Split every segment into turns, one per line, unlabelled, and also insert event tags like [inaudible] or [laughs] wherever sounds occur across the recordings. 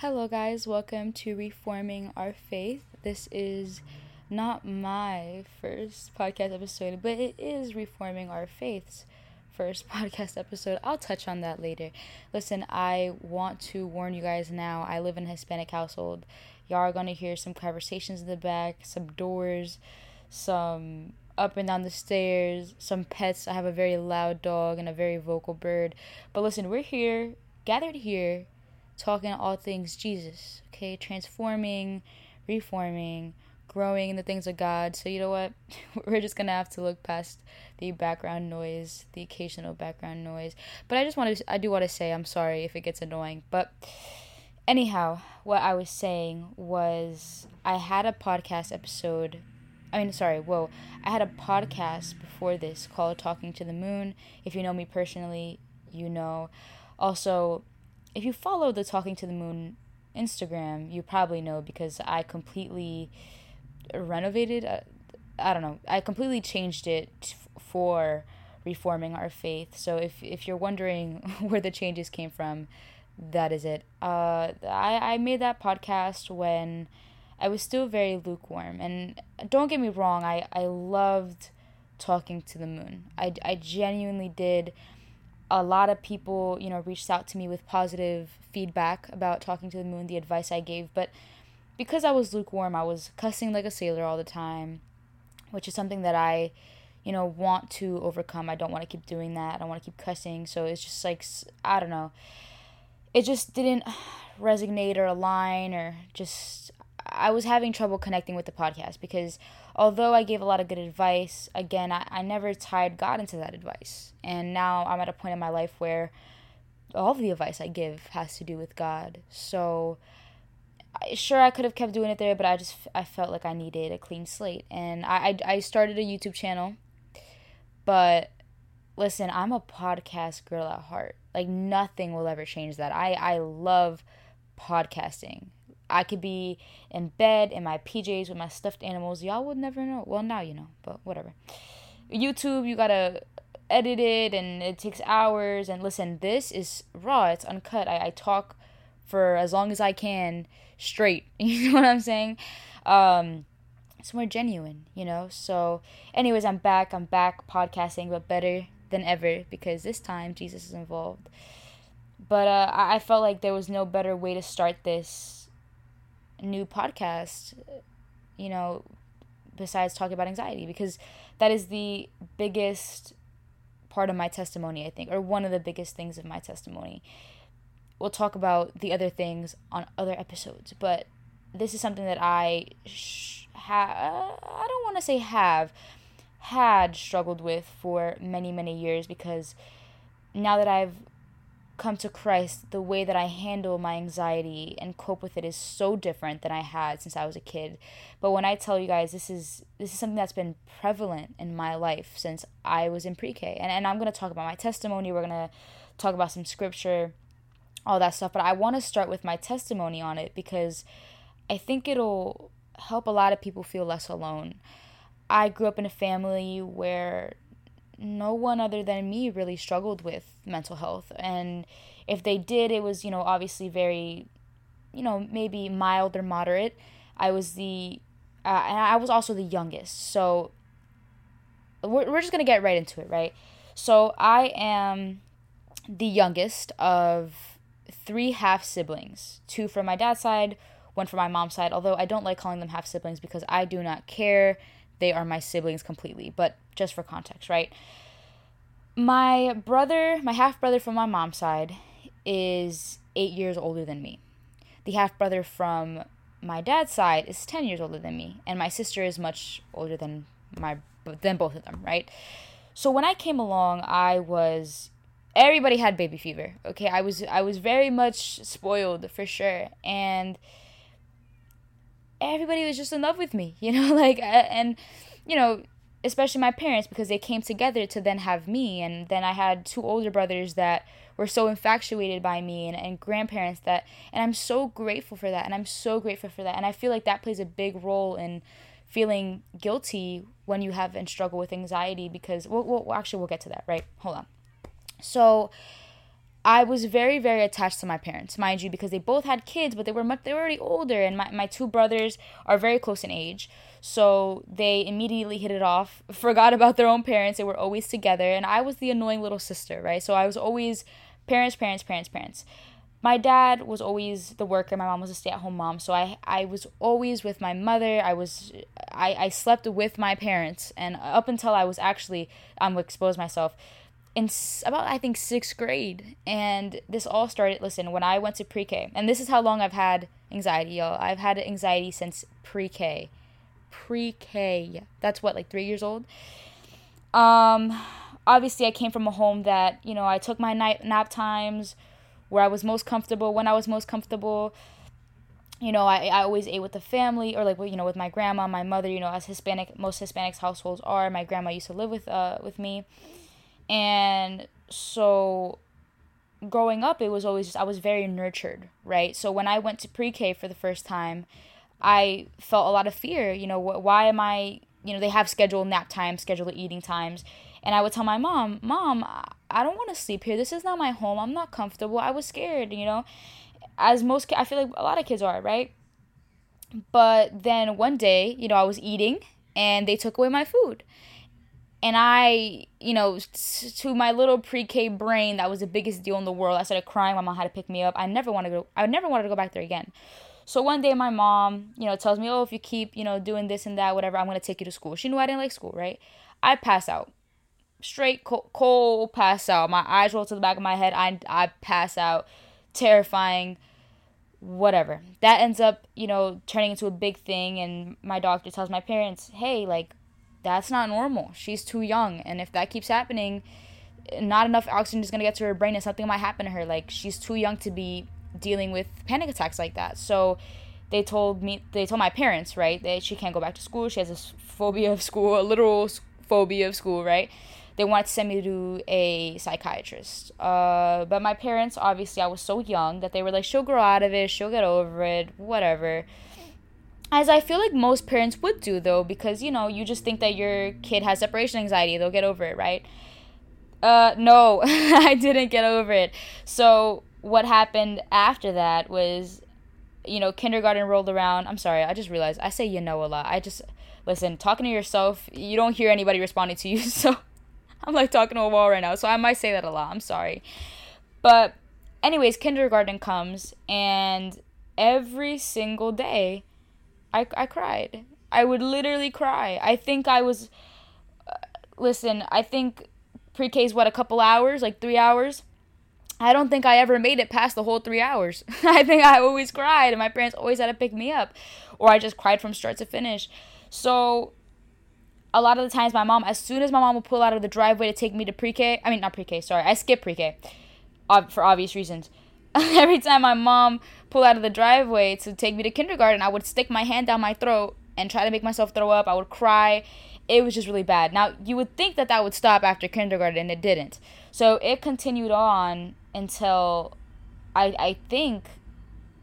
Hello, guys. Welcome to Reforming Our Faith. This is not my first podcast episode, but it is Reforming Our Faith's first [laughs] podcast episode. I'll touch on that later. Listen, I want to warn you guys now. I live in a Hispanic household. Y'all are going to hear some conversations in the back, some doors, some up and down the stairs, some pets. I have a very loud dog and a very vocal bird. But listen, we're here, gathered here talking all things Jesus, okay? Transforming, reforming, growing in the things of God. So, you know what? [laughs] We're just going to have to look past the background noise, the occasional background noise. But I just want to, I do want to say, I'm sorry if it gets annoying. But anyhow, what I was saying was I had a podcast episode. I mean, sorry, whoa. I had a podcast before this called Talking to the Moon. If you know me personally, you know. Also, if you follow the Talking to the Moon Instagram, you probably know because I completely renovated. Uh, I don't know. I completely changed it for reforming our faith. So if if you're wondering [laughs] where the changes came from, that is it. Uh, I I made that podcast when I was still very lukewarm, and don't get me wrong. I I loved talking to the moon. I I genuinely did a lot of people, you know, reached out to me with positive feedback about talking to the moon, the advice I gave. But because I was lukewarm, I was cussing like a sailor all the time, which is something that I, you know, want to overcome. I don't want to keep doing that. I don't want to keep cussing. So it's just like, I don't know. It just didn't [sighs] resonate or align or just, I was having trouble connecting with the podcast because although I gave a lot of good advice, again, I, I never tied God into that advice. And now I'm at a point in my life where all the advice I give has to do with God. So sure I could have kept doing it there, but I just I felt like I needed a clean slate, and I I, I started a YouTube channel, but listen, I'm a podcast girl at heart. Like nothing will ever change that. I I love podcasting. I could be in bed in my PJs with my stuffed animals. Y'all would never know. Well, now you know, but whatever. YouTube, you gotta edit it and it takes hours. And listen, this is raw, it's uncut. I, I talk for as long as I can straight. [laughs] You know what I'm saying? Um, it's more genuine, you know? So, anyways, I'm back. I'm back podcasting, but better than ever because this time Jesus is involved. But uh, I, I felt like there was no better way to start this new podcast, you know, besides talking about anxiety, because that is the biggest part of my testimony, I think, or one of the biggest things of my testimony. We'll talk about the other things on other episodes, but this is something that I sh- I don't want to say have had struggled with for many many years because now that I've come to Christ, the way that I handle my anxiety and cope with it is so different than I had since I was a kid. But when I tell you guys this is this is something that's been prevalent in my life since I was in pre-K. And and I'm going to talk about my testimony, we're going to talk about some scripture, all that stuff, but I want to start with my testimony on it because I think it'll help a lot of people feel less alone. I grew up in a family where no one other than me really struggled with mental health. And if they did, it was, you know, obviously very, you know, maybe mild or moderate. I was the, uh, and I was also the youngest. So we're, we're just going to get right into it, right? So I am the youngest of three half siblings two from my dad's side, one from my mom's side. Although I don't like calling them half siblings because I do not care they are my siblings completely, but just for context, right? My brother, my half brother from my mom's side, is eight years older than me. The half brother from my dad's side is 10 years older than me, and my sister is much older than my than both of them, right? So when I came along, I was everybody had baby fever. Okay, I was I was very much spoiled for sure, and everybody was just in love with me, [laughs] you know, like, uh, and, you know, especially my parents because they came together to then have me. And then I had two older brothers that were so infatuated by me and, and grandparents that, and I'm so grateful for that. And I'm so grateful for that. And I feel like that plays a big role in feeling guilty when you have and struggle with anxiety because, well, well actually, we'll get to that, right? Hold on. So, I was very, very attached to my parents, mind you, because they both had kids, but they were much, they were already older, and my, my two brothers are very close in age. So they immediately hit it off, [laughs] forgot about their own parents, they were always together, and I was the annoying little sister, right? So I was always parents, parents, parents, parents. My dad was always the worker, my mom was a stay at home mom, so I, I was always with my mother. I was I, I slept with my parents and up until I was actually I'm um, expose myself in about I think sixth grade, and this all started. Listen, when I went to pre-K, and this is how long I've had anxiety, y'all. I've had anxiety since pre-K, pre-K. Yeah, That's what like three years old. Um, obviously, I came from a home that you know I took my night nap times where I was most comfortable when I was most comfortable. You know, I, I always ate with the family or like you know with my grandma, my mother. You know, as Hispanic, most Hispanics households are. My grandma used to live with uh with me and so growing up, it was always just, I was very nurtured, right? So when I went to pre K for the first time, I felt a lot of fear. You know, wh- why am I, you know, they have scheduled nap times, scheduled eating times. And I would tell my mom, Mom, I don't want to sleep here. This is not my home. I'm not comfortable. I was scared, you know, as most, I feel like a lot of kids are, right? But then one day, you know, I was eating and they took away my food and I, you know, t- to my little pre-K brain, that was the biggest deal in the world. I started crying. My mom had to pick me up. I never wanted to. Go, I never wanted to go back there again. So one day, my mom, you know, tells me, "Oh, if you keep, you know, doing this and that, whatever, I'm gonna take you to school." She knew I didn't like school, right? I pass out, straight cold, cold pass out. My eyes roll to the back of my head. I I pass out, terrifying. Whatever. That ends up, you know, turning into a big thing, and my doctor tells my parents, "Hey, like." that's not normal. She's too young. And if that keeps happening, not enough oxygen is going to get to her brain and something might happen to her. Like, she's too young to be dealing with panic attacks like that. So, they told me, they told my parents, right, that she can't go back to school. She has a phobia of school, a literal phobia of school, right? They wanted to send me to a psychiatrist. Uh, but my parents, obviously, I was so young that they were like, she'll grow out of it, she'll get over it, whatever as I feel like most parents would do though, because you know, you just think that your kid has separation anxiety, they'll get over it, right? Uh, no, [laughs] I didn't get over it. So, what happened after that was, you know, kindergarten rolled around. I'm sorry, I just realized I say you know a lot. I just, listen, talking to yourself, you don't hear anybody responding to you. [laughs] So, I'm like talking to a wall right now. So, I might say that a lot. I'm sorry. But, anyways, kindergarten comes, and every single day, I, I cried. I would literally cry. I think I was. Uh, listen, I think pre K is what, a couple hours? Like three hours? I don't think I ever made it past the whole three hours. [laughs] I think I always cried, and my parents always had to pick me up, or I just cried from start to finish. So, a lot of the times, my mom, as soon as my mom would pull out of the driveway to take me to pre K, I mean, not pre K, sorry, I skipped pre K for obvious reasons. [laughs] every time my mom pulled out of the driveway to take me to kindergarten, I would stick my hand down my throat and try to make myself throw up. I would cry. It was just really bad. Now, you would think that that would stop after kindergarten, and it didn't. So it continued on until I, I think,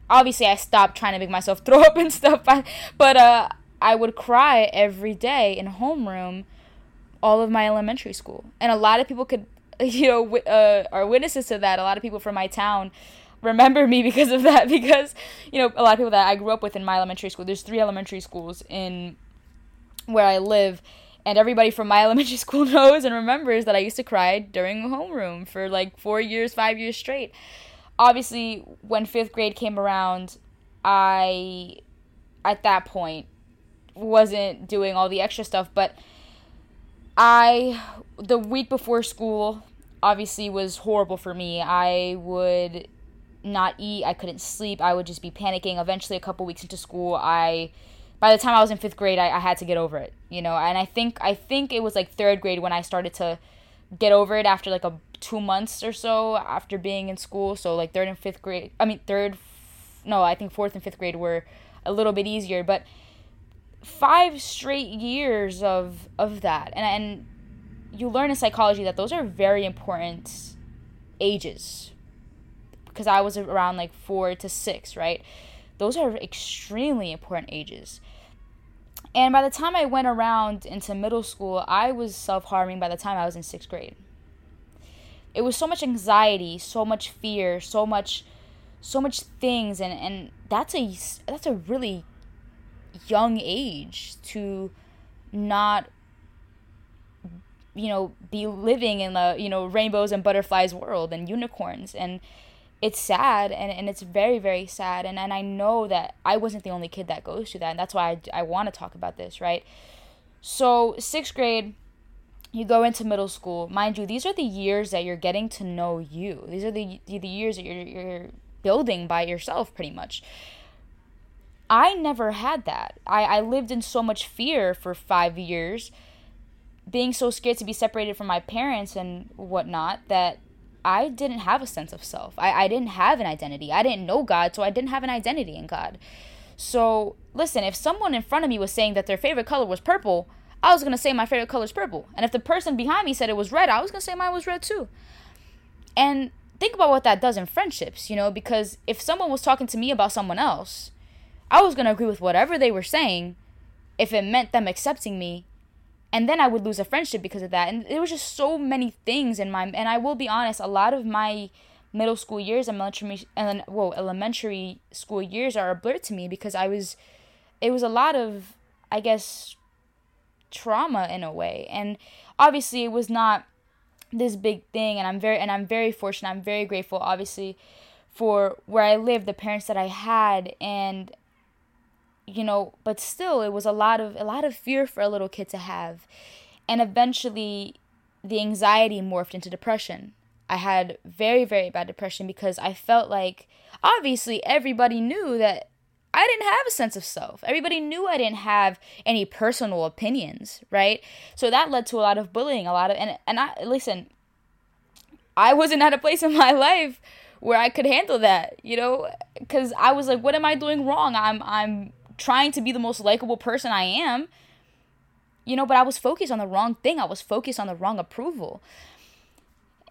obviously, I stopped trying to make myself [laughs] throw up and stuff, but uh, I would cry every day in homeroom all of my elementary school. And a lot of people could, [laughs] you know, w- uh, are witnesses to that. A lot of people from my town remember me because of that [laughs] because you know a lot of people that I grew up with in my elementary school there's three elementary schools in where I live and everybody from my [laughs] elementary school knows and remembers that I used to cry during homeroom for like 4 years 5 years straight obviously when 5th grade came around I at that point wasn't doing all the extra stuff but I the week before school obviously was horrible for me. I would not eat. I couldn't sleep. I would just be panicking. Eventually, a couple weeks into school, I by the time I was in fifth grade, I, I had to get over it, you know. And I think I think it was like third grade when I started to get over it after like a two months or so after being in school. So like third and fifth grade. I mean third, no, I think fourth and fifth grade were a little bit easier, but five straight years of of that, and and you learn in psychology that those are very important ages because I was around like four to six, right? Those are extremely important ages. And by the time I went around into middle school, I was self harming by the time I was in sixth grade. It was so much anxiety, so much fear, so much so much things and, and that's a that's a really young age to not you know be living in the you know rainbows and butterflies world and unicorns and it's sad and, and it's very very sad and, and i know that i wasn't the only kid that goes through that and that's why i, I want to talk about this right so sixth grade you go into middle school mind you these are the years that you're getting to know you these are the, the years that you're, you're building by yourself pretty much i never had that I, I lived in so much fear for five years being so scared to be separated from my parents and whatnot that I didn't have a sense of self. I, I didn't have an identity. I didn't know God, so I didn't have an identity in God. So listen, if someone in front of me was saying that their favorite color was purple, I was gonna say my favorite color is purple. And if the person behind me said it was red, I was gonna say mine was red too. And think about what that does in friendships, you know, because if someone was talking to me about someone else, I was gonna agree with whatever they were saying if it meant them accepting me and then I would lose a friendship because of that. And there was just so many things in my and I will be honest, a lot of my middle school years and elementary and whoa elementary school years are a blur to me because I was it was a lot of I guess trauma in a way and obviously it was not this big thing and I'm very and I'm very fortunate I'm very grateful obviously for where I live the parents that I had and you know but still it was a lot of a lot of fear for a little kid to have and eventually the anxiety morphed into depression i had very very bad depression because i felt like obviously everybody knew that i didn't have a sense of self everybody knew i didn't have any personal opinions right so that led to a lot of bullying a lot of and and i listen i wasn't at a place in my life where I could handle that, you know, because I was like, what am I doing wrong? I'm I'm trying to be the most likable person I am. You know, but I was focused on the wrong thing. I was focused on the wrong approval.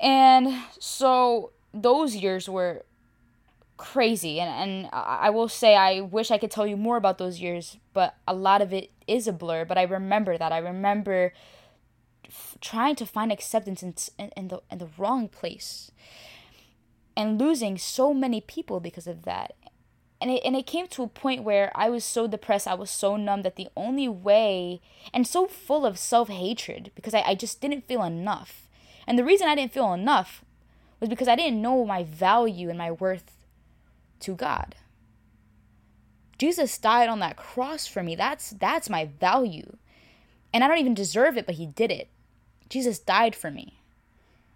And so those years were crazy and, and i will say i wish i could tell you more about those years but a lot of it is a blur but i remember that i remember f- trying to find acceptance in, in, in, the, in the wrong place and losing so many people because of that and it, and it came to a point where I was so depressed, I was so numb that the only way, and so full of self hatred because I, I just didn't feel enough. And the reason I didn't feel enough was because I didn't know my value and my worth to God. Jesus died on that cross for me. That's that's my value. And I don't even deserve it, but he did it. Jesus died for me.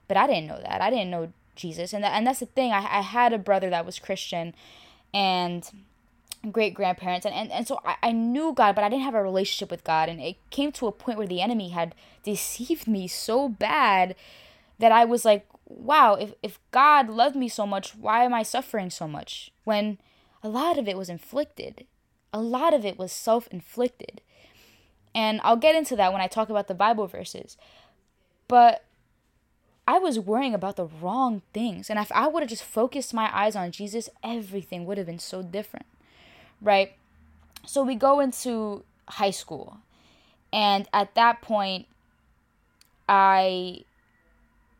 But I didn't know that. I didn't know Jesus. And that, and that's the thing. I, I had a brother that was Christian and great grandparents and, and and so I, I knew god but i didn't have a relationship with god and it came to a point where the enemy had deceived me so bad that i was like wow if, if god loved me so much why am i suffering so much when a lot of it was inflicted a lot of it was self-inflicted and i'll get into that when i talk about the bible verses but I was worrying about the wrong things. And if I would have just focused my eyes on Jesus, everything would have been so different, right? So we go into high school. And at that point, I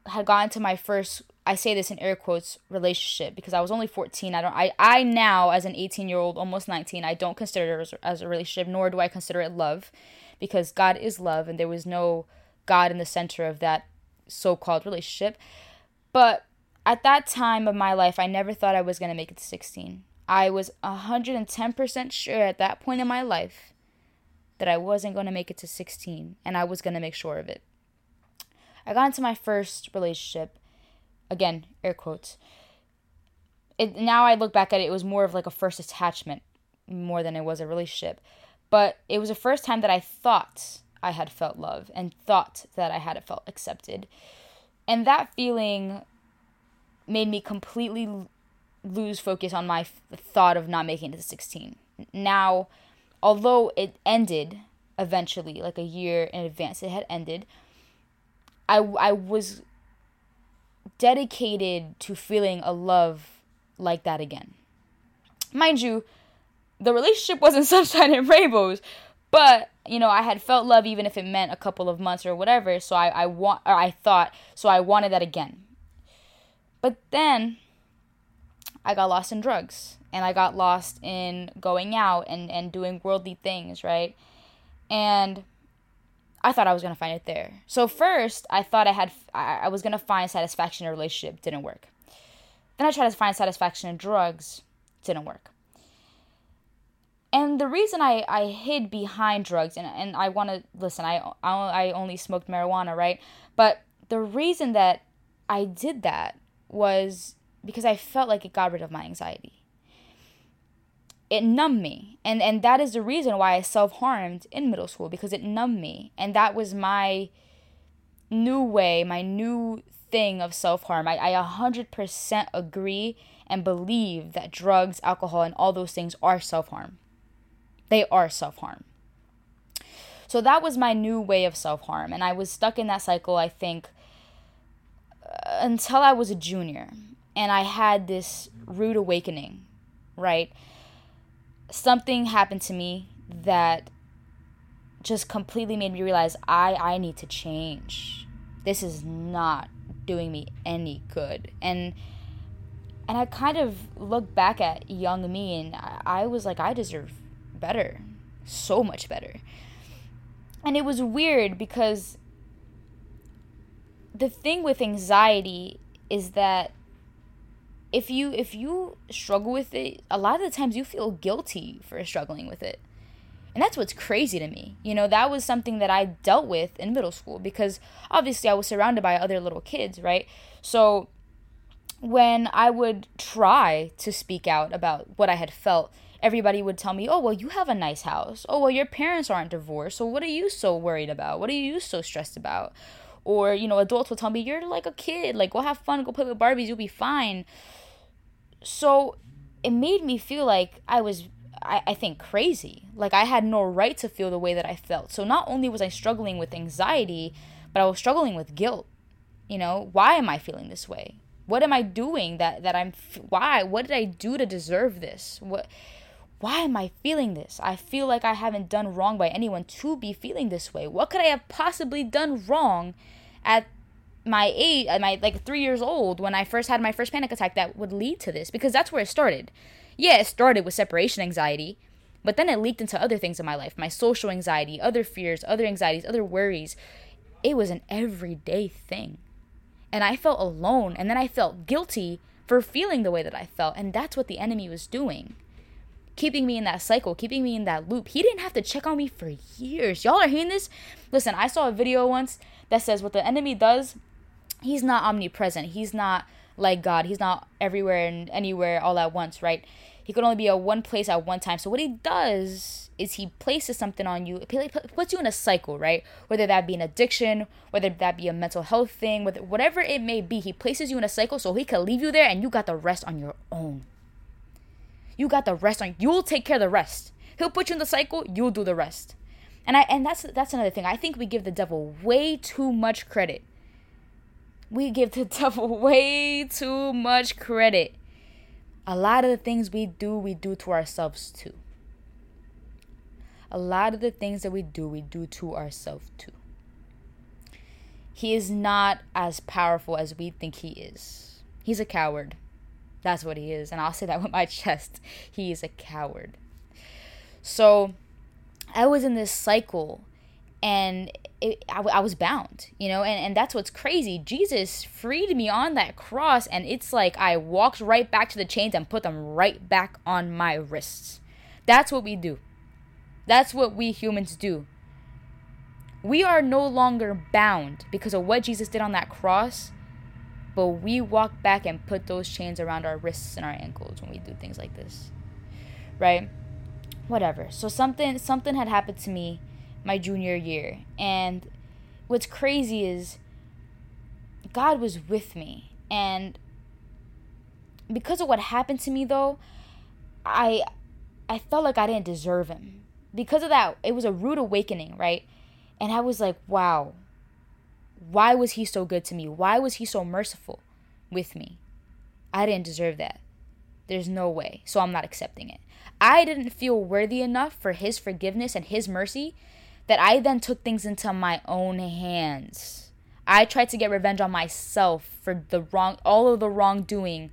had gotten to my first I say this in air quotes relationship because I was only 14. I don't I I now as an 18-year-old, almost 19, I don't consider it as, as a relationship nor do I consider it love because God is love and there was no God in the center of that so called relationship. But at that time of my life, I never thought I was going to make it to 16. I was 110% sure at that point in my life that I wasn't going to make it to 16 and I was going to make sure of it. I got into my first relationship, again, air quotes. It, now I look back at it, it was more of like a first attachment more than it was a relationship. But it was the first time that I thought I had felt love and thought that I had felt accepted. And that feeling made me completely lose focus on my thought of not making it to 16. Now, although it ended eventually, like a year in advance, it had ended, I, I was dedicated to feeling a love like that again. Mind you, the relationship wasn't [laughs] sunshine and rainbows, but you know, I had felt love even if it meant a couple of months or whatever. So I, I want, or I thought, so I wanted that again. But then I got lost in drugs and I got lost in going out and, and doing worldly things, right? And I thought I was gonna find it there. So first, I thought I had, I, I was gonna find satisfaction in a relationship. Didn't work. Then I tried to find satisfaction in drugs. Didn't work and the reason I, I hid behind drugs and, and i want to listen I, I only smoked marijuana right but the reason that i did that was because i felt like it got rid of my anxiety it numbed me and and that is the reason why i self-harmed in middle school because it numbed me and that was my new way my new thing of self-harm i, I 100% agree and believe that drugs alcohol and all those things are self-harm they are self harm. So that was my new way of self harm. And I was stuck in that cycle, I think, uh, until I was a junior. And I had this rude awakening, right? Something happened to me that just completely made me realize I, I need to change. This is not doing me any good. And and I kind of look back at young me and I, I was like, I deserve better. So much better. And it was weird because the thing with anxiety is that if you if you struggle with it, a lot of the times you feel guilty for struggling with it. And that's what's crazy to me. You know, that was something that I dealt with in middle school because obviously I was surrounded by other little kids, right? So when I would try to speak out about what I had felt, everybody would tell me, "Oh, well, you have a nice house. Oh, well, your parents aren't divorced. So what are you so worried about? What are you so stressed about?" Or, you know, adults would tell me, "You're like a kid. Like, go have fun, go play with Barbies, you'll be fine." So, it made me feel like I was I, I think crazy. Like I had no right to feel the way that I felt. So not only was I struggling with anxiety, but I was struggling with guilt. You know, why am I feeling this way? What am I doing that that I'm why? What did I do to deserve this? What why am I feeling this? I feel like I haven't done wrong by anyone to be feeling this way. What could I have possibly done wrong at my age, at my like three years old when I first had my first panic attack that would lead to this? Because that's where it started. Yeah, it started with separation anxiety, but then it leaked into other things in my life my social anxiety, other fears, other anxieties, other worries. It was an everyday thing. And I felt alone, and then I felt guilty for feeling the way that I felt, and that's what the enemy was doing keeping me in that cycle, keeping me in that loop. He didn't have to check on me for years. Y'all are hearing this? Listen, I saw a video once that says what the enemy does, he's not omnipresent. He's not like God. He's not everywhere and anywhere all at once, right? He could only be at one place at one time. So what he does is he places something on you, puts you in a cycle, right? Whether that be an addiction, whether that be a mental health thing, whatever it may be, he places you in a cycle so he can leave you there and you got the rest on your own. You got the rest on. You'll take care of the rest. He'll put you in the cycle. You'll do the rest. And I and that's that's another thing. I think we give the devil way too much credit. We give the [laughs] devil way too much credit. A lot of the things we do, we do to ourselves too. A lot of the things that we do, we do to ourselves too. He is not as powerful as we think he is. He's a coward. That's what he is. And I'll say that [laughs] with my chest. He is a coward. So I was in this cycle and it, I, I was bound, you know, and, and that's what's crazy. Jesus freed me on that cross, and it's like I walked right back to the chains and put them right back on my wrists. That's what we do. That's what we humans do. We are no longer bound because of what Jesus did on that cross but we walk back and put those chains around our wrists and our ankles when we do things like this. Right? Whatever. So something something had happened to me my junior year and what's crazy is God was with me and because of what happened to me though, I I felt like I didn't deserve him. Because of that, it was a rude awakening, right? And I was like, wow, why was he so good to me? Why was he so merciful with me? I didn't deserve that. There's no way. So I'm not accepting it. I didn't feel worthy enough for his forgiveness and his mercy that I then took things into my own hands. I tried to get revenge on myself for the wrong all of the wrongdoing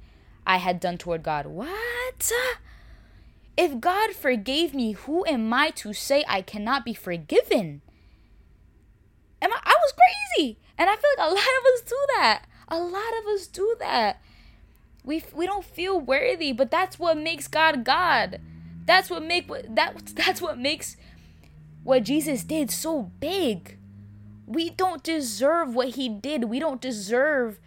I had done toward God. What? If God forgave me, who am I to say I cannot be forgiven? and I, I was crazy. And I feel like a [laughs] lot of us do that. A lot of us do that. We we don't feel worthy, but that's what makes God God. That's what make that [laughs] that's what makes what Jesus did so big. We don't deserve what he did. We don't deserve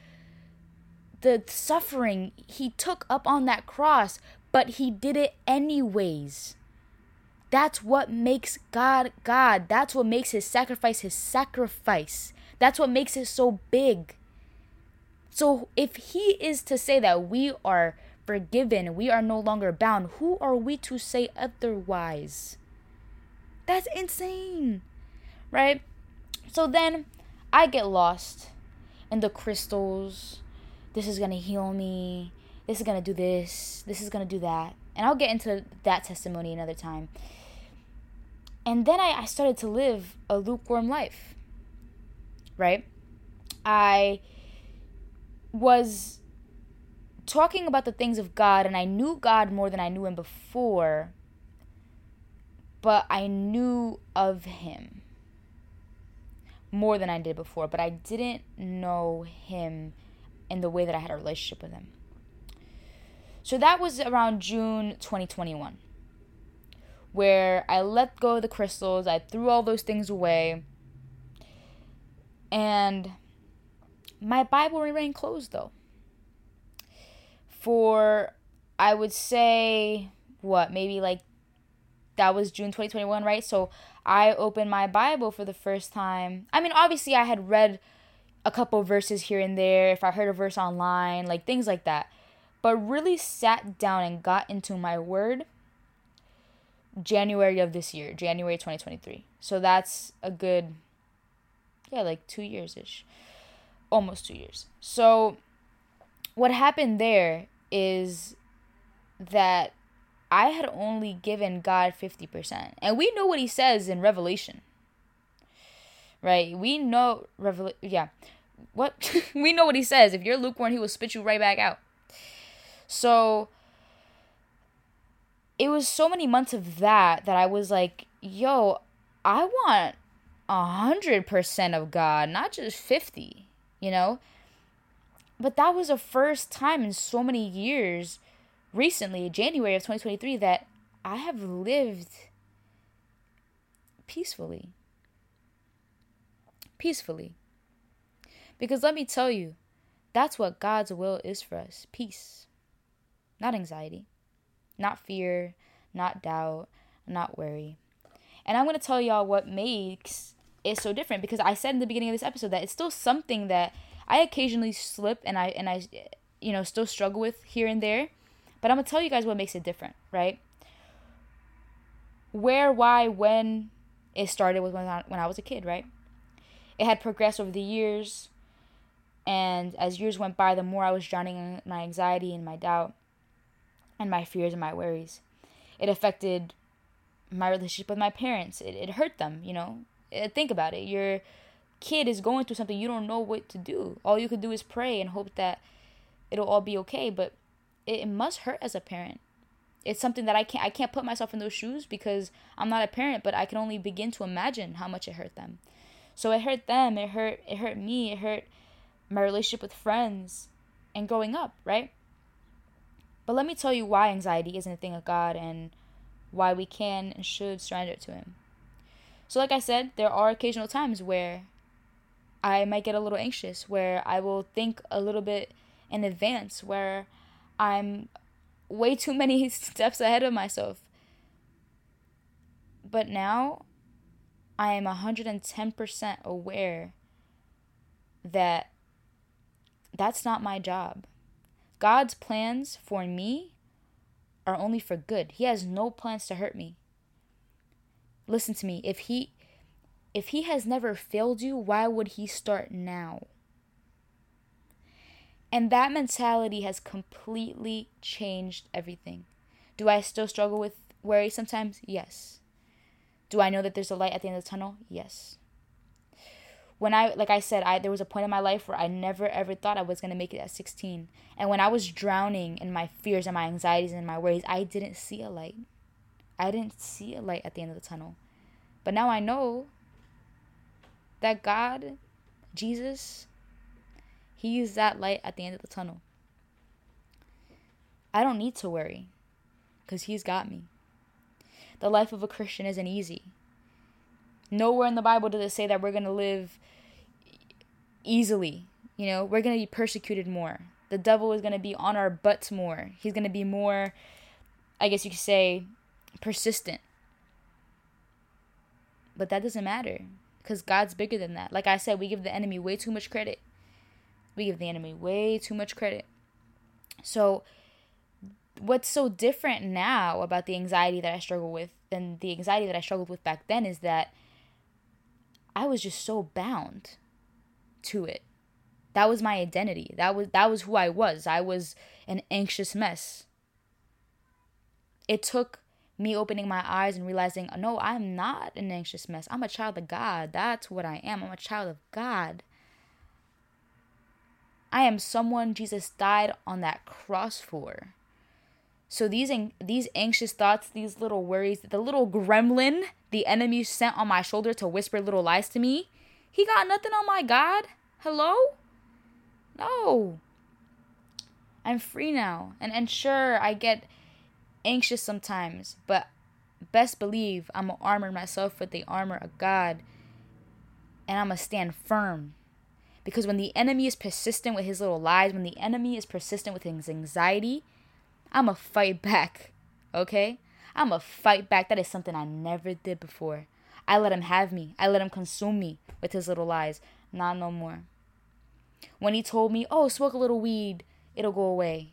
the suffering he took up on that cross, but he did it anyways. That's what makes God God. That's what makes his sacrifice his sacrifice. That's what makes it so big. So if he is to say that we are forgiven, we are no longer bound, who are we to say otherwise? That's insane. Right? So then I get lost in the crystals. This is going to heal me. This is going to do this. This is going to do that. And I'll get into that testimony another time. And then I, I started to live a lukewarm life, right? I was talking about the things of God, and I knew God more than I knew Him before, but I knew of Him more than I did before, but I didn't know Him in the way that I had a relationship with Him. So that was around June 2021, where I let go of the crystals, I threw all those things away, and my Bible remained closed though. For I would say, what, maybe like that was June 2021, right? So I opened my Bible for the first time. I mean, obviously, I had read a couple verses here and there, if I heard a verse online, like things like that but really sat down and got into my word January of this year, January 2023. So that's a good, yeah, like two years ish, almost two years. So what happened there is that I had only given God 50%. And we know what he says in Revelation. Right? We know Revelation yeah. What [laughs] we know what he says. If you're lukewarm, he will spit you right back out. So it was so many months of that that I was like, yo, I want a hundred percent of God, not just fifty, you know? But that was the first time in so many years, recently, January of twenty twenty three, that I have lived peacefully. Peacefully. Because let me tell you, that's what God's will is for us peace not anxiety, not fear, not doubt, not worry. And I'm going to tell y'all what makes it so different because I said in the beginning of this episode that it's still something that I occasionally slip and I and I you know still struggle with here and there. But I'm going to tell you guys what makes it different, right? Where, why, when it started was when I, when I was a kid, right? It had progressed over the years and as years went by, the more I was drowning in my anxiety and my doubt, and my fears and my worries. It affected my relationship with my parents. It, it hurt them, you know. Uh, think about it. Your kid is going through something. You don't know what to do. All you could do is pray and hope that it'll all be okay. But it, it must hurt as a parent. It's something that I can't. I can't put myself in those shoes because I'm not a parent. But I can only begin to imagine how much it hurt them. So it hurt them. It hurt. It hurt me. It hurt my relationship with friends and growing up. Right. But let me tell you why anxiety isn't a thing of God and why we can and should surrender it to Him. So, like I said, there are occasional times where I might get a little anxious, where I will think a little bit in advance, where I'm way too many [laughs] steps ahead of myself. But now I am 110% aware that that's not my job. God's plans for me are only for good. He has no plans to hurt me. Listen to me. If he if he has never failed you, why would he start now? And that mentality has completely changed everything. Do I still struggle with worry sometimes? Yes. Do I know that there's a light at the end of the tunnel? Yes when I like I said I there was a point in my life where I never ever thought I was going to make it at 16. And when I was drowning in my fears and my anxieties and my worries, I didn't see a light. I didn't see a light at the end of the tunnel. But now I know that God, Jesus, he used that light at the end of the tunnel. I don't need to worry cuz he's got me. The life of a Christian isn't easy. Nowhere in the Bible does it say that we're going to live easily. You know, we're going to be persecuted more. The devil is going to be on our butts more. He's going to be more, I guess you could say, persistent. But that doesn't matter because God's bigger than that. Like I said, we give the enemy way too much credit. We give the enemy way too much credit. So, what's so different now about the anxiety that I struggle with than the anxiety that I struggled with back then is that I was just so bound to it. That was my identity. That was that was who I was. I was an anxious mess. It took me opening my eyes and realizing, no, I'm not an anxious mess. I'm a child of God. That's what I am. I'm a child of God. I am someone Jesus died on that cross for. So these these anxious thoughts, these little worries, the little gremlin the enemy sent on my shoulder to whisper little lies to me, he got nothing on my God. Hello? No. I'm free now. And and sure, I get anxious sometimes, but best believe I'm gonna armor myself with the armor of God and I'm gonna stand firm. Because when the enemy is persistent with his little lies, when the enemy is persistent with his anxiety, I'm gonna fight [laughs] back. Okay? I'm gonna fight back. That is something I never did before. I let him have me. I let him consume me with his little lies. Not no more. When he told me, oh, smoke a little weed, it'll go away.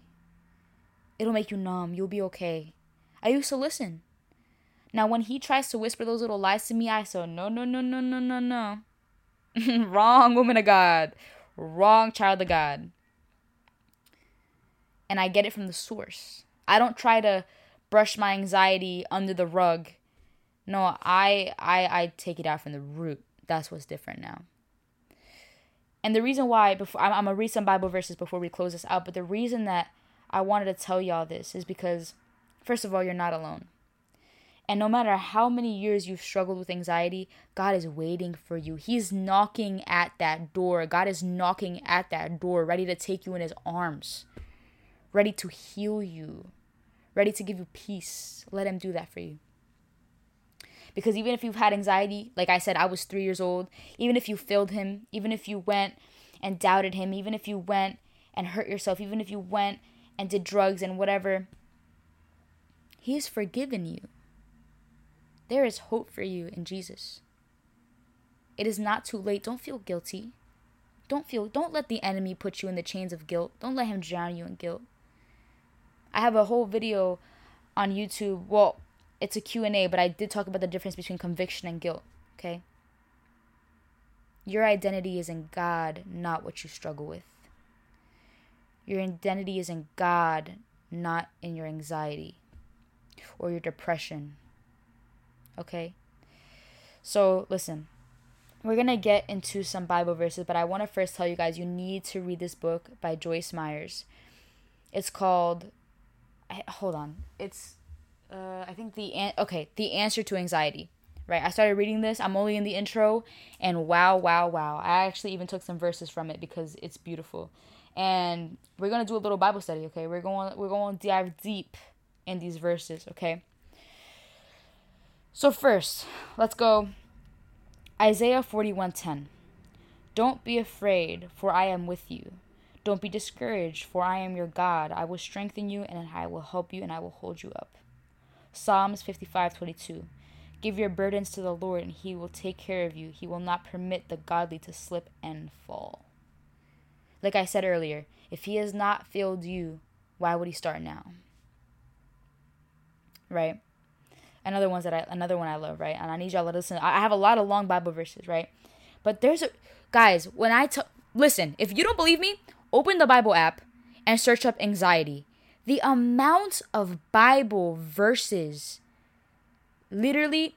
It'll make you numb, you'll be okay. I used to listen. Now, when he tries to whisper those little lies to me, I say, no, no, no, no, no, no, no. [laughs] Wrong woman of God. Wrong child of God. And I get it from the source. I don't try to brush my anxiety under the rug. No, I I I take it out from the root. That's what's different now. And the reason why before I'm, I'm gonna read some Bible verses before we close this out, but the reason that I wanted to tell y'all this is because first of all, you're not alone. And no matter how many years you've struggled with anxiety, God is waiting for you. He's knocking at that door. God is knocking at that door, ready to take you in his arms, ready to heal you, ready to give you peace. Let him do that for you. Because even if you've had anxiety, like I said, I was three years old, even if you failed him, even if you went and doubted him, even if you went and hurt yourself, even if you went and did drugs and whatever, he has forgiven you. There is hope for you in Jesus. It is not too late. Don't feel guilty. Don't feel don't let the enemy put you in the chains of guilt. Don't let him drown you in guilt. I have a whole video on YouTube. Well, it's a Q&A, but I did talk about the difference between conviction and guilt, okay? Your identity is in God, not what you struggle with. Your identity is in God, not in your anxiety or your depression. Okay? So, listen. We're going to get into some Bible verses, but I want to first tell you guys you need to read this book by Joyce Myers. It's called Hold on. It's uh, I think the an- okay, the answer to anxiety. Right, I started reading this. I'm only in the intro, and wow, wow, wow! I actually even took some verses from it because it's beautiful, and we're gonna do a little Bible study. Okay, we're going we're going to dive deep in these verses. Okay. So first, let's go. Isaiah 41:10. Don't be afraid, for I am with you. Don't be discouraged, for I am your God. I will strengthen you and I will help you and I will hold you up. Psalms 55:22. Give your burdens to the Lord and he will take care of you. He will not permit the godly to slip and fall. Like I said earlier, if he has not failed you, why would he start now? Right? Another one's that I another one I love, right? And I need y'all to listen. I have a lot of long Bible verses, right? But there's a guys, when I t- listen, if you don't believe me, open the Bible app and search up anxiety the amount of Bible verses literally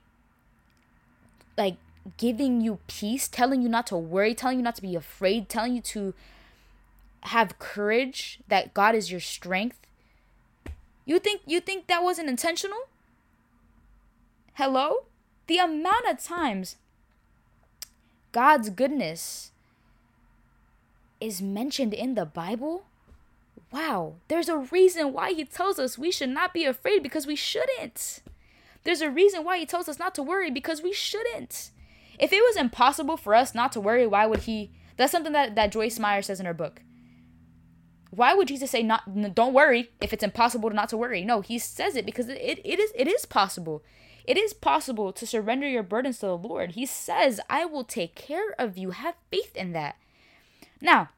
like giving you peace, telling you not to worry, telling you not to be afraid, telling you to have courage that God is your strength. You think you think that wasn't intentional? Hello? The amount of times God's goodness is mentioned in the Bible wow, there's a reason why he tells us we should not be afraid because we shouldn't. There's a reason why he tells us not to worry because we shouldn't. If it was impossible for us not to worry, why would he? That's something that, that Joyce Meyer says in her book. Why would Jesus say not don't worry if it's impossible not to worry? No, he says it because it, it is it is possible. It is possible to surrender your burdens to the Lord. He says, I will take care of you. Have faith in that. Now,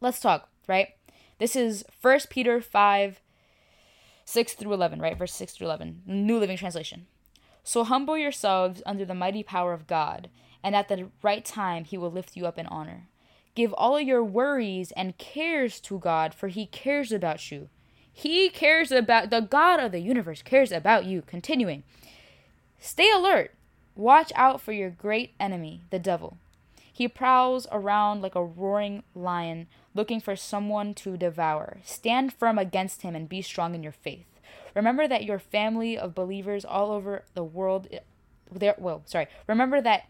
let's talk, right? This is 1 Peter 5, 6 through 11, right? Verse 6 through 11, New Living Translation. So humble yourselves under the mighty power of God, and at the right time he will lift you up in honor. Give all your worries and cares to God, for he cares about you. He cares about the God of the universe cares about you. Continuing. Stay alert. Watch out for your great enemy, the devil. He prowls around like a roaring lion, looking for someone to devour. Stand firm against him and be strong in your faith. Remember that your family of believers all over the world there well, sorry. Remember that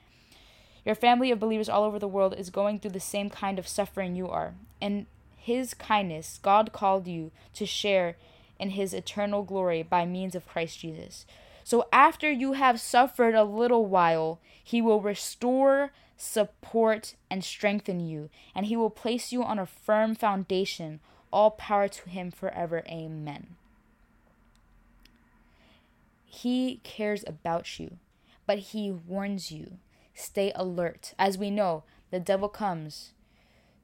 your family of believers all over the world is going through the same kind of suffering you are. In his kindness, God called you to share in his eternal glory by means of Christ Jesus. So after you have suffered a little while, he will restore support, and strengthen you, and he will place you on a firm foundation. All power to him forever. Amen. He cares about you, but he warns you. Stay alert. As we know, the devil comes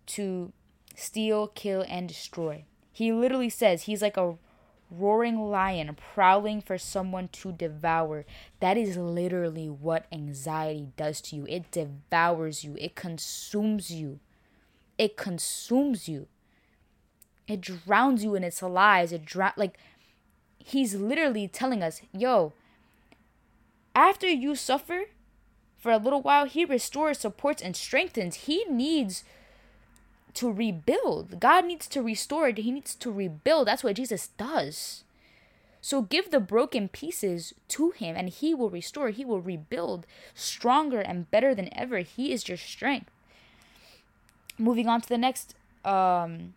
to steal, kill, and destroy. He literally says he's like a roaring lion prowling for someone to devour. That is literally what anxiety does to you. It devours you, it consumes you. It consumes you. It drowns you in its lies. It drown like he's literally telling us, yo, after you suffer for a little while, he restores, supports, and strengthens. He needs to rebuild. God needs to restore it. He needs to rebuild. That's what Jesus does. So give the broken pieces to Him and He will restore. He will rebuild stronger and better than ever. He is your strength. Moving on to the next um,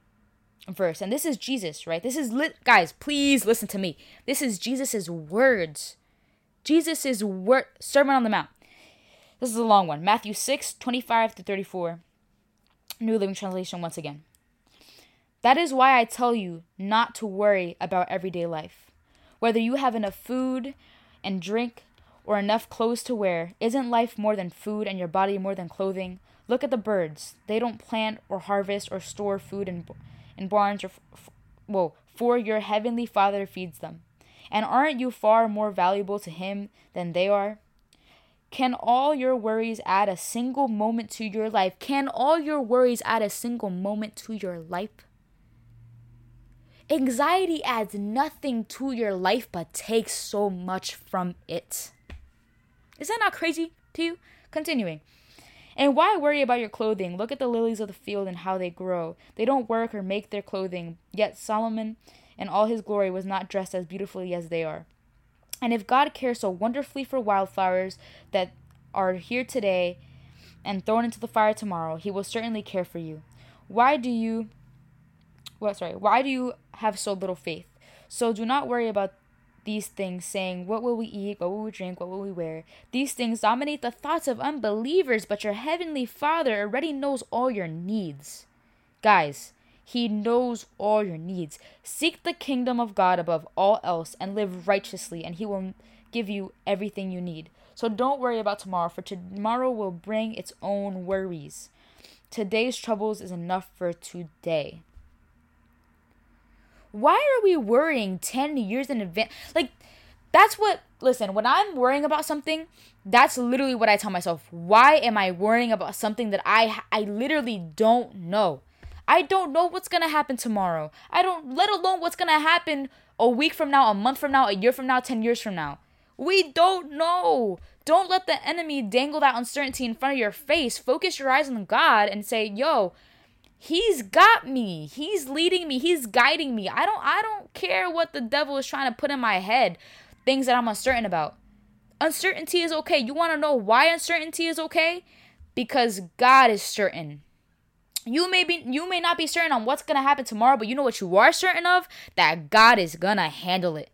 verse. And this is Jesus, right? This is, guys, please listen to me. This is Jesus's words. Jesus's word, Sermon on the Mount. This is a long one. Matthew 6, 25 to 34. New Living Translation once again. That is why I tell you not to worry about everyday life. Whether you have enough food and drink or enough clothes to wear, isn't life more than food and your body more than clothing? Look at the birds. They don't plant or harvest or store food in, in barns or f- well, for your heavenly Father feeds them. And aren't you far more valuable to him than they are? Can all your worries add a single moment to your life? Can all your worries add a single moment to your life? Anxiety adds nothing to your life but takes so much from it. Is that not crazy to you? Continuing. And why worry about your clothing? Look at the lilies of the field and how they grow. They don't work or make their clothing. Yet Solomon in all his glory was not dressed as beautifully as they are. And if God cares so wonderfully for wildflowers that are here today and thrown into the fire tomorrow, he will certainly care for you. Why do you well sorry, why do you have so little faith? So do not worry about these things, saying, What will we eat? What will we drink? What will we wear? These things dominate the thoughts of unbelievers, but your heavenly Father already knows all your needs. Guys, he knows all your needs. Seek the kingdom of God above all else and live righteously, and He will give you everything you need. So don't worry about tomorrow, for tomorrow will bring its own worries. Today's troubles is enough for today. Why are we worrying 10 years in advance? Like, that's what, listen, when I'm worrying about something, that's literally what I tell myself. Why am I worrying about something that I, I literally don't know? I don't know what's gonna happen tomorrow. I don't, let alone what's gonna happen a week from now, a month from now, a year from now, 10 years from now. We don't know. Don't let the enemy dangle that uncertainty in front of your face. Focus your eyes on God and say, "Yo, he's got me. He's leading me. He's guiding me. I don't I don't care what the devil is trying to put in my head, things that I'm uncertain about. Uncertainty is okay. You want to know why uncertainty is okay? Because God is certain you may be you may not be certain on what's gonna happen tomorrow, but you know what you are certain of? That God is gonna handle it.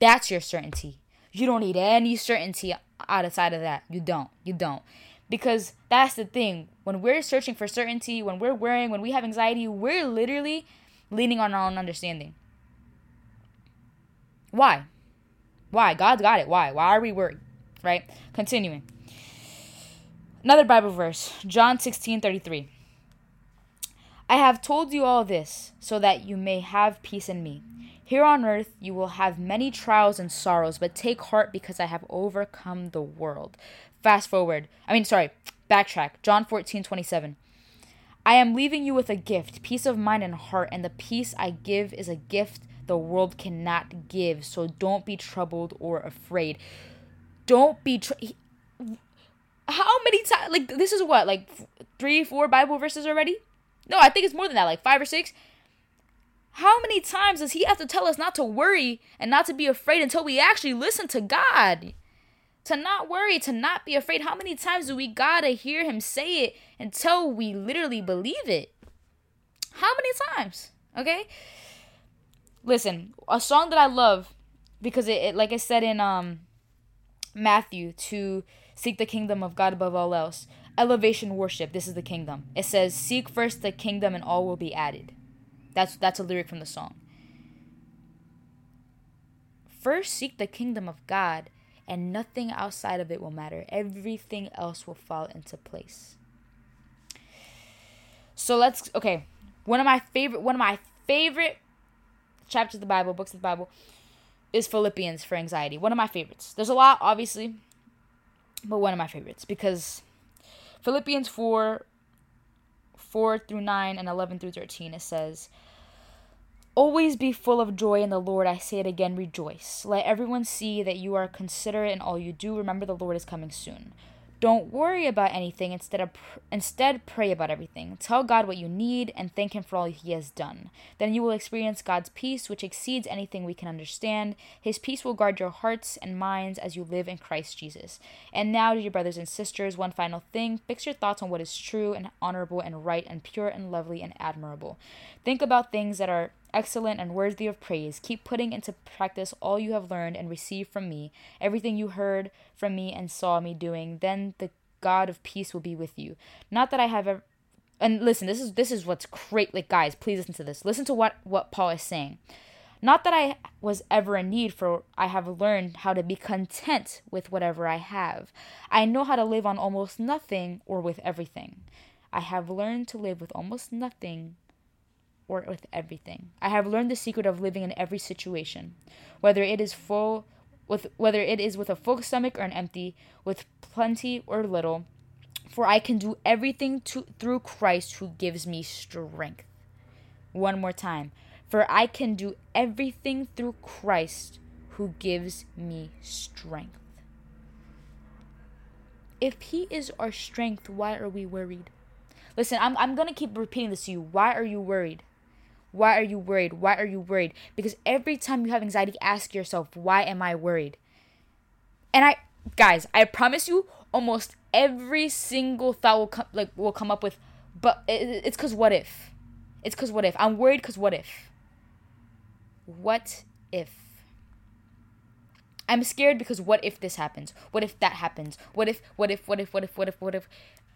That's your certainty. You don't need any certainty outside of that. You don't. You don't. Because that's the thing. When we're searching for certainty, when we're worrying, when we have anxiety, we're literally leaning on our own understanding. Why? Why? God's got it. Why? Why are we worried? Right? Continuing. Another Bible verse, John 16 33. I have told you all this, so that you may have peace in me. Here on earth you will have many trials and sorrows, but take heart because I have overcome the world. Fast forward. I mean, sorry, backtrack. John 14, 27. I am leaving you with a gift, peace of mind and heart, and the peace I give is a gift the world cannot give. So don't be troubled or afraid. Don't be. Tr- How many times? Like, this is what? Like, three, four Bible verses already? No, I think it's more than that, like five or six. How many times does he have to tell us not to worry and not to be afraid until we actually listen to God? To not worry, to not be afraid. How many times do we gotta hear him say it until we literally believe it? How many times? Okay? Listen, a song that I love because it, it like I said in um Matthew to seek the kingdom of God above all else elevation worship. This is the kingdom. It says, "Seek first the kingdom, and all will be added." That's that's a lyric from the song. First, seek the kingdom of God, and nothing outside of it will matter. Everything else will fall into place. So let's okay. One of my favorite one of my favorite chapters of the Bible, books of the Bible, is Philippians for anxiety. One of my favorites. There's a lot, obviously, but one of my favorites because Philippians 4 4 through 9 and 11 through 13, it says, Always be full of joy in the Lord. I say it again, rejoice. Let everyone see that you are considerate in all you do. Remember, the Lord is coming soon. Don't worry about anything, instead, of pr- instead, pray about everything. Tell God what you need and thank Him for all He has done. Then you will experience God's peace, which exceeds anything we can understand. His peace will guard your hearts and minds as you live in Christ Jesus. And now, dear brothers and sisters, one final thing fix your thoughts on what is true and honorable and right and pure and lovely and admirable. Think about things that are excellent and worthy of praise. Keep putting into practice all you have learned and received from me, everything you heard from me and saw me doing. Then the God of peace will be with you. Not that I have ever and listen, this is this is what's great. Like guys, please listen to this. Listen to what what Paul is saying. Not that I was ever in need, for I have learned how to be content with whatever I have. I know how to live on almost nothing or with everything. I have learned to live with almost nothing or with everything. I have learned the secret of living in every situation, whether it is full with whether it is with a full stomach or an empty, with plenty or little, for I can do everything to, through Christ who gives me strength. One more time. For I can do everything through Christ who gives me strength. If he is our strength, why are we worried? Listen, I'm, I'm going to keep repeating this to you. Why are you worried? Why are you worried? Why are you worried? Because every time you have anxiety, ask yourself, why am I worried? And I, guys, I promise you, almost every single thought will come, like, will come up with, but it's because what if? It's because what if? I'm worried because what if? What if? I'm scared because what if this happens? What if that happens? What if, what if, what if, what if, what if, what if?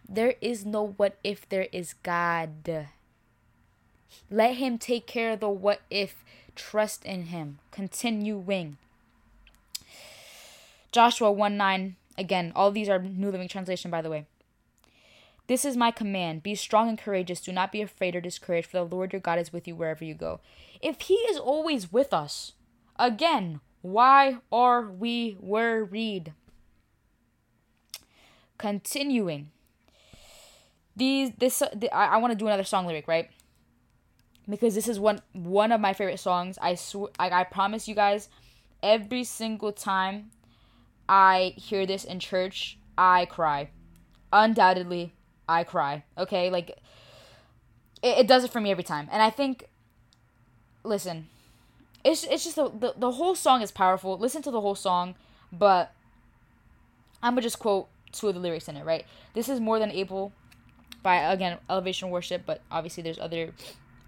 There is no what if, there is God. Let him take care of the what if. Trust in him. Continuing. Joshua 1 9. Again, all these are New Living Translation, by the way. This is my command. Be strong and courageous. Do not be afraid or discouraged, for the Lord your God is with you wherever you go. If he is always with us, again, why are we worried? Continuing. These this the, I, I want to do another song lyric, right? because this is one one of my favorite songs. I swear, I, I promise you guys, every single time I hear this in church, I cry. Undoubtedly, I cry. Okay, like it, it does it for me every time, and I think, listen, it's it's just the, the the whole song is powerful. Listen to the whole song, but I'm gonna just quote two of the lyrics in it. Right, this is more than able by again elevation worship, but obviously there's other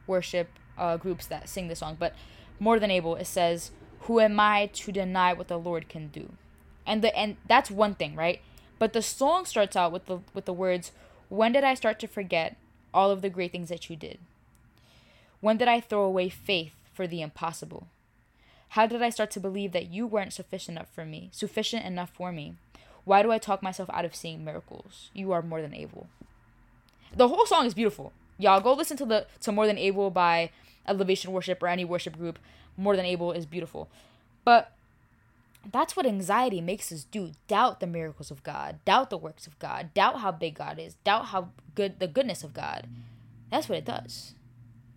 worship uh, groups that sing the song, but more than able, it says, "Who am I to deny what the Lord can do?" And the and that's one thing, right? But the song starts out with the with the words, "When did I start to forget all of the great things that you did? When did I throw away faith for the impossible? How did I start to believe that you weren't sufficient enough for me? Sufficient enough for me? Why do I talk myself out of seeing miracles? You are more than able." The whole song is beautiful y'all go listen to the to more than able by elevation worship or any worship group more than able is beautiful but that's what anxiety makes us do doubt the miracles of god doubt the works of god doubt how big god is doubt how good the goodness of god that's what it does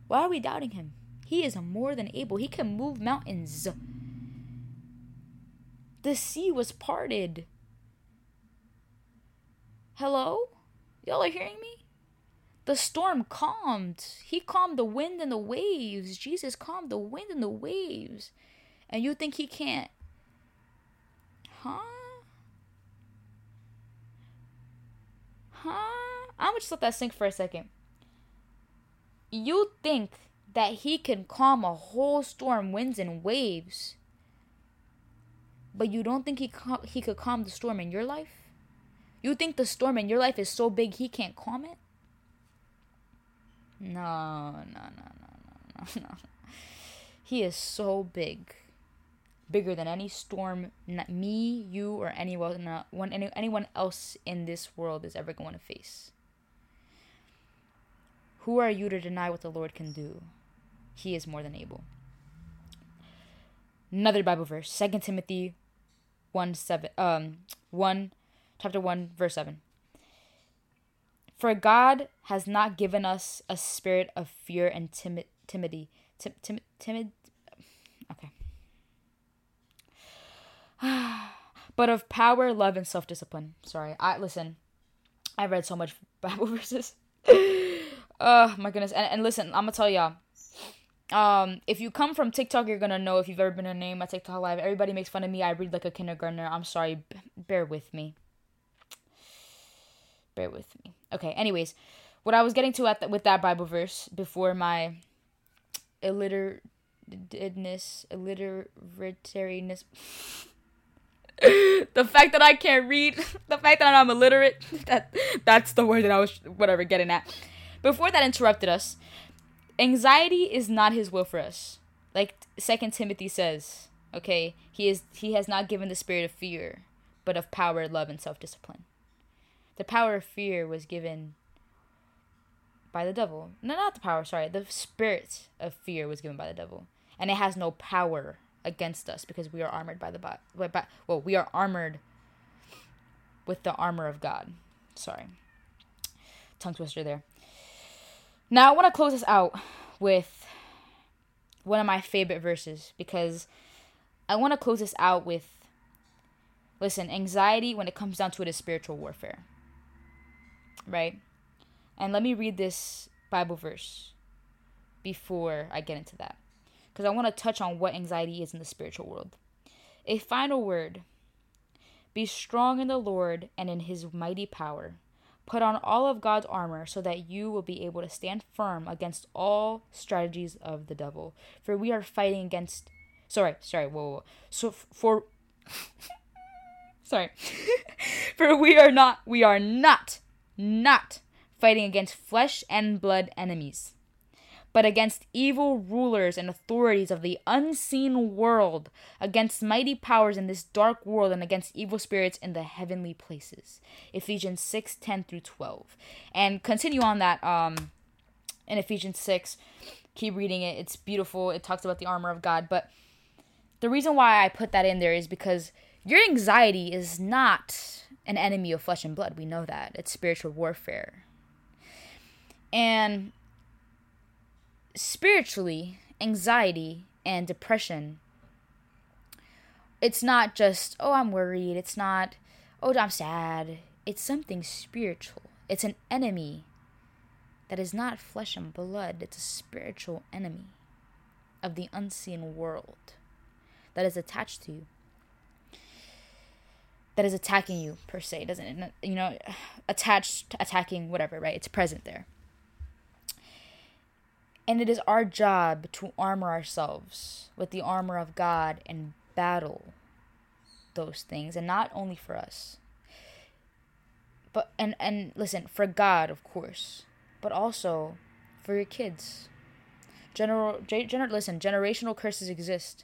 why are we doubting him he is more than able he can move mountains the sea was parted hello y'all are hearing me the storm calmed. He calmed the wind and the waves. Jesus calmed the wind and the waves. And you think he can't? Huh? Huh? I'm gonna just let that sink for a second. You think that he can calm a whole storm, winds and waves, but you don't think he cal- he could calm the storm in your life? You think the storm in your life is so big he can't calm it? No, no, no, no, no, no. He is so big. Bigger than any storm not me, you, or anyone, uh, not any, anyone else in this world is ever going to face. Who are you to deny what the Lord can do? He is more than able. Another Bible verse, Second Timothy 1 7, um, 1, chapter 1, verse 7. For God has not given us a spirit of fear and timid, timidity. Tim, tim, timid. Okay. [sighs] but of power, love, and self discipline. Sorry. I Listen, I read so much [laughs] Bible verses. [laughs] oh, my goodness. And, and listen, I'm going to tell y'all. Um, if you come from TikTok, you're gonna know if you've ever been a name at TikTok Live. Everybody makes fun of me. I read like a kindergartner. I'm sorry. B- bear with me. Bear with me. Okay, anyways, what I was getting to at the, with that Bible verse before my illiteratedness, illiterariness, [laughs] the fact that I can't read, [laughs] the fact that I'm illiterate, [laughs] that that's the word that I was whatever getting at. Before that interrupted us, anxiety is not His will for us. Like Second Timothy says, okay, he is he has not given the spirit of fear, but of power, love, and self discipline the power of fear was given by the devil. No, not the power, sorry. The spirit of fear was given by the devil. And it has no power against us because we are armored by the body. Well, we are armored with the armor of God. Sorry. Tongue twister there. Now, I want to close this out with one of my favorite verses because I want to close this out with listen, anxiety, when it comes down to it, is spiritual warfare. Right? And let me read this Bible verse before I get into that. Because I want to touch on what anxiety is in the spiritual world. A final word Be strong in the Lord and in his mighty power. Put on all of God's armor so that you will be able to stand firm against all strategies of the devil. For we are fighting against. Sorry, sorry, whoa, whoa. So for. [laughs] sorry. [laughs] for we are not. We are not not fighting against flesh and blood enemies, but against evil rulers and authorities of the unseen world, against mighty powers in this dark world, and against evil spirits in the heavenly places. Ephesians 6 10 through 12. And continue on that um, in Ephesians 6. Keep reading it. It's beautiful. It talks about the armor of God. But the reason why I put that in there is because your anxiety is not an enemy of flesh and blood. We know that. It's spiritual warfare. And spiritually, anxiety and depression, it's not just, oh, I'm worried. It's not, oh, I'm sad. It's something spiritual. It's an enemy that is not flesh and blood, it's a spiritual enemy of the unseen world that is attached to you that is attacking you per se doesn't you know [sighs] attached attacking whatever right it's present there and it is our job to armor ourselves with the armor of god and battle those things and not only for us but and and listen for god of course but also for your kids general general, listen generational curses exist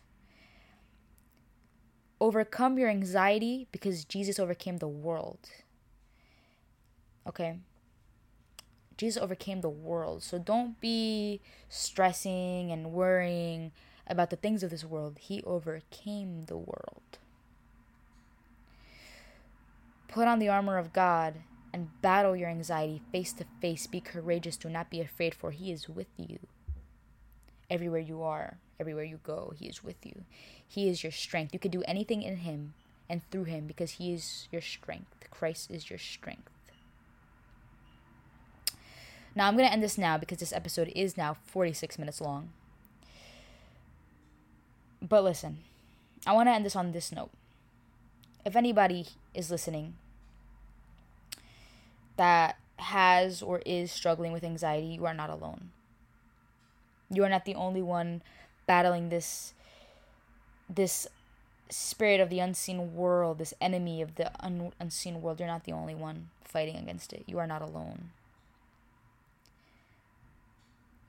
Overcome your anxiety because Jesus overcame the world. Okay? Jesus overcame the world. So don't be stressing and worrying about the things of this world. He overcame the world. Put on the armor of God and battle your anxiety face to face. Be courageous. Do not be afraid, for He is with you everywhere you are. Everywhere you go, He is with you. He is your strength. You can do anything in Him and through Him because He is your strength. Christ is your strength. Now, I'm going to end this now because this episode is now 46 minutes long. But listen, I want to end this on this note. If anybody is listening that has or is struggling with anxiety, you are not alone. You are not the only one battling this this spirit of the unseen world, this enemy of the un- unseen world. You're not the only one fighting against it. You are not alone.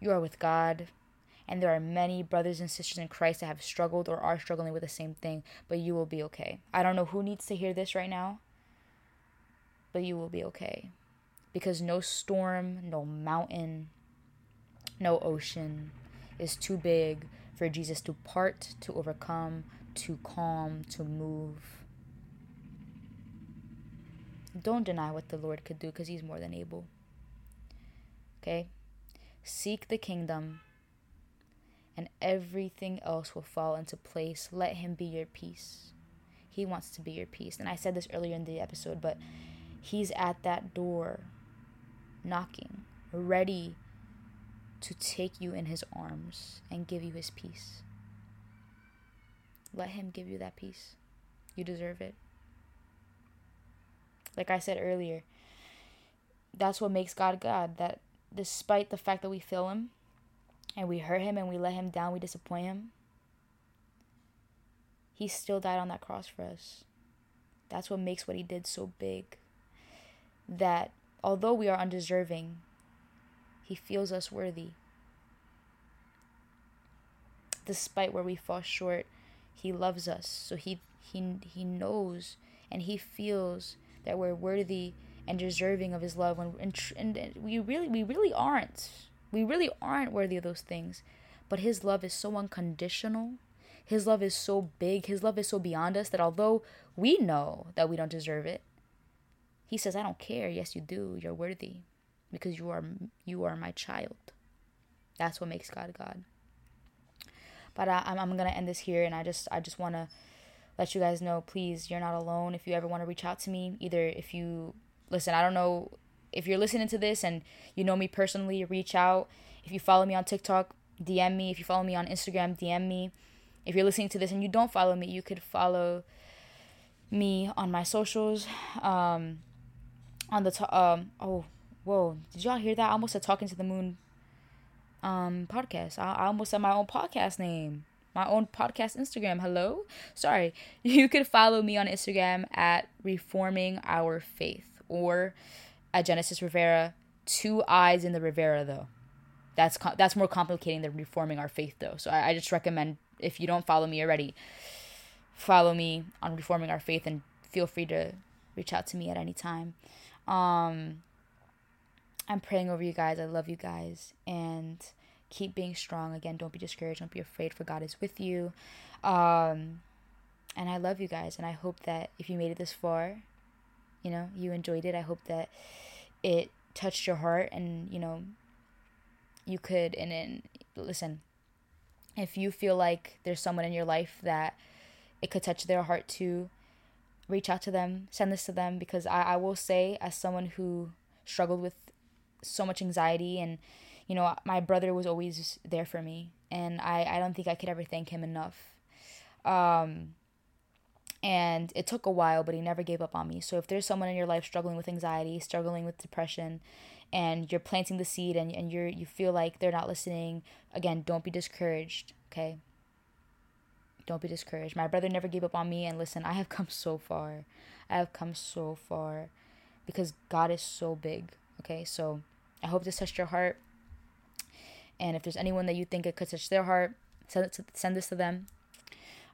You are with God, and there are many brothers and sisters in Christ that have struggled or are struggling with the same thing, but you will be okay. I don't know who needs to hear this right now, but you will be okay. Because no storm, no mountain, no ocean is too big for Jesus to part, to overcome, to calm, to move. Don't deny what the Lord could do because He's more than able. Okay? Seek the kingdom, and everything else will fall into place. Let Him be your peace. He wants to be your peace. And I said this earlier in the episode, but He's at that door, knocking, ready to take you in his arms and give you his peace. Let him give you that peace. You deserve it. Like I said earlier, that's what makes God God. That despite the fact that we fail him and we hurt him and we let him down, we disappoint him, he still died on that cross for us. That's what makes what he did so big. That although we are undeserving, he feels us worthy. Despite where we fall short, He loves us. So He, he, he knows and He feels that we're worthy and deserving of His love. When, and, and, and we, really, we really aren't. We really aren't worthy of those things. But His love is so unconditional. His love is so big. His love is so beyond us that although we know that we don't deserve it, He says, I don't care. Yes, you do. You're worthy because you are you are my child. That's what makes God God. But I, am I'm gonna end this here, and I just I just wanna let you guys know, please, you're not alone. If you ever want to reach out to me, either if you listen, I don't know if you're listening to this and you know me personally, reach out. If you follow me on TikTok, DM me. If you follow me on Instagram, DM me. If you're listening to this and you don't follow me, you could follow me on my socials. Um, on the top, um, oh, Whoa, did y'all hear that? I almost said Talking to the Moon um, podcast. I, I almost said my own podcast name, my own podcast Instagram. Hello? Sorry. [laughs] You could follow me on Instagram at Reforming Our Faith or at Genesis Rivera. Two eyes in the Rivera, though. That's, com- that's more complicating than Reforming Our Faith, though. So I, I just recommend if you don't follow me already, follow me on Reforming Our Faith and feel free to reach out to me at any time. Um, I'm praying over you guys. I love you guys. And keep being strong. Again, don't be discouraged. Don't be afraid, for God is with you. Um, and I love you guys. And I hope that if you made it this far, you know, you enjoyed it. I hope that it touched your heart and, you know, you could. And then, listen, if you feel like there's someone in your life that it could touch their heart to reach out to them, send this to them. Because I, I will say, as someone who struggled with so much anxiety and you know my brother was always there for me and i i don't think i could ever thank him enough um and it took a while but he never gave up on me so if there's someone in your life struggling with anxiety struggling with depression and you're planting the seed and, and you're you feel like they're not listening again don't be discouraged okay don't be discouraged my brother never gave up on me and listen i have come so far i have come so far because god is so big okay so I hope this touched your heart. And if there's anyone that you think it could touch their heart, send, to, send this to them.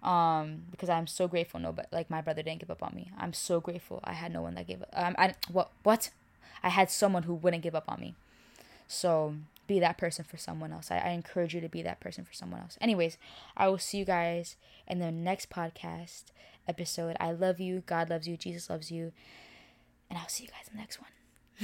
Um, because I'm so grateful. No, but like my brother didn't give up on me. I'm so grateful. I had no one that gave up. Um, I what what? I had someone who wouldn't give up on me. So be that person for someone else. I, I encourage you to be that person for someone else. Anyways, I will see you guys in the next podcast episode. I love you. God loves you. Jesus loves you. And I'll see you guys in the next one.